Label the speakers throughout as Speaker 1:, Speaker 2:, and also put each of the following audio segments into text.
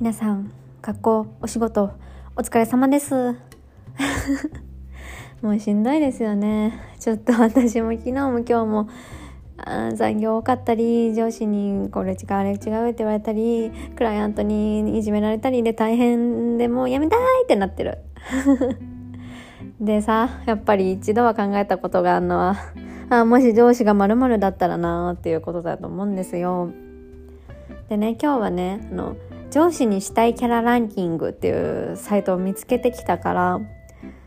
Speaker 1: 皆さん学校お仕事お疲れ様です。もうしんどいですよね。ちょっと私も昨日も今日もあ残業多かったり上司にこれ違うあれ違うって言われたりクライアントにいじめられたりで大変でもうやめたいってなってる。でさやっぱり一度は考えたことがあるのはあもし上司がまるだったらなっていうことだと思うんですよ。でね今日はねあの上司にしたいキャラランキングっていうサイトを見つけてきたから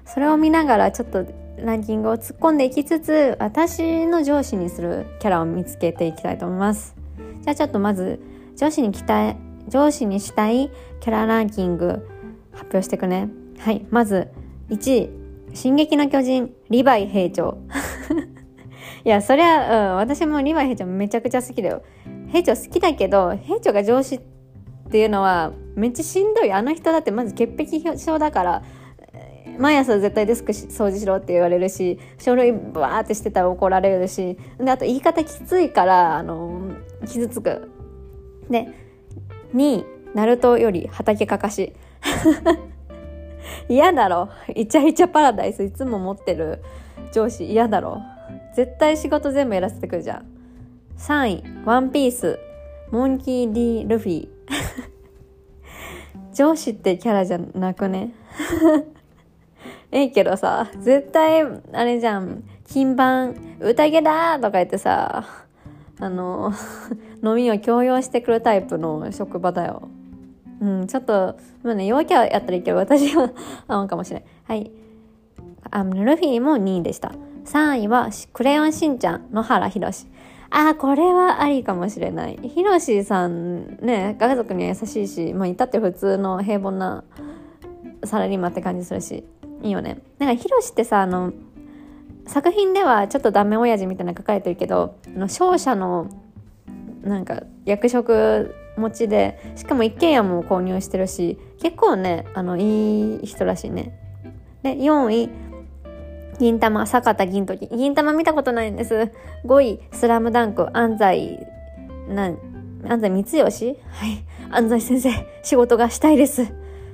Speaker 1: それを見ながらちょっとランキングを突っ込んでいきつつ私の上司にするキャラを見つけていきたいと思います。じゃあちょっとまず上司にきたい上司にしたいキャラランキング発表していくね。はいまず1位「進撃の巨人」リヴァイ兵長。いやそりゃ、うん、私もリヴァイ兵長めちゃくちゃ好きだよ。兵長好きだけど兵長が上司っていうのはめっちゃしんどい。あの人だってまず潔癖症だから毎朝絶対デスク掃除しろって言われるし書類バーってしてたら怒られるしであと言い方きついからあの傷つく。で2位ナルトより畑かかし。嫌だろ。イチャイチャパラダイスいつも持ってる。上司嫌だろ。絶対仕事全部やらせてくるじゃん。3位ワンピース。モンキー・ディ・ルフィ。上司ってキャラじゃなくね？ええけどさ絶対あれじゃん。金番宴だとか言ってさあの 飲みを強要してくるタイプの職場だよ。うんちょっとまあね弱気はやったらいいけど私は合うかもしれないはい。あルフィも2位でした。3位はクレヨンしんちゃん野原ひろし。ああ、これはありかもしれない。ひろしさんね、家族には優しいし、まあ、いたって普通の平凡なサラリーマンって感じするし、いいよね。なんかひろしってさ、あの、作品ではちょっとダメ親父みたいな書かれてるけど、あの商社のなんか役職持ちで、しかも一軒家も購入してるし、結構ね、あの、いい人らしいね。で、4位、銀玉、坂田銀時。銀玉見たことないんです。5位、スラムダンク、安西、なん、安西光義はい。安西先生、仕事がしたいです。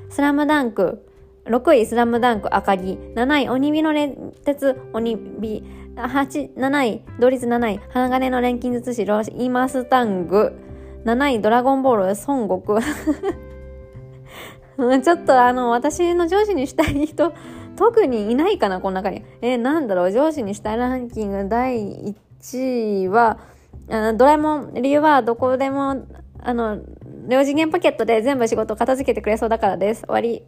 Speaker 1: スラムダンク、6位、スラムダンク、赤木。7位、鬼火の連鉄、鬼火。8、7位、同率7位、鋼の錬金術師、ロイマスタング。7位、ドラゴンボール、孫悟空。ちょっとあの、私の上司にしたい人、特にいないかな、この中に。えー、なんだろう、上司にしたいランキング第1位は、あの、ドラえもん、理由はどこでも、あの、両次元ポケットで全部仕事を片付けてくれそうだからです。終わり。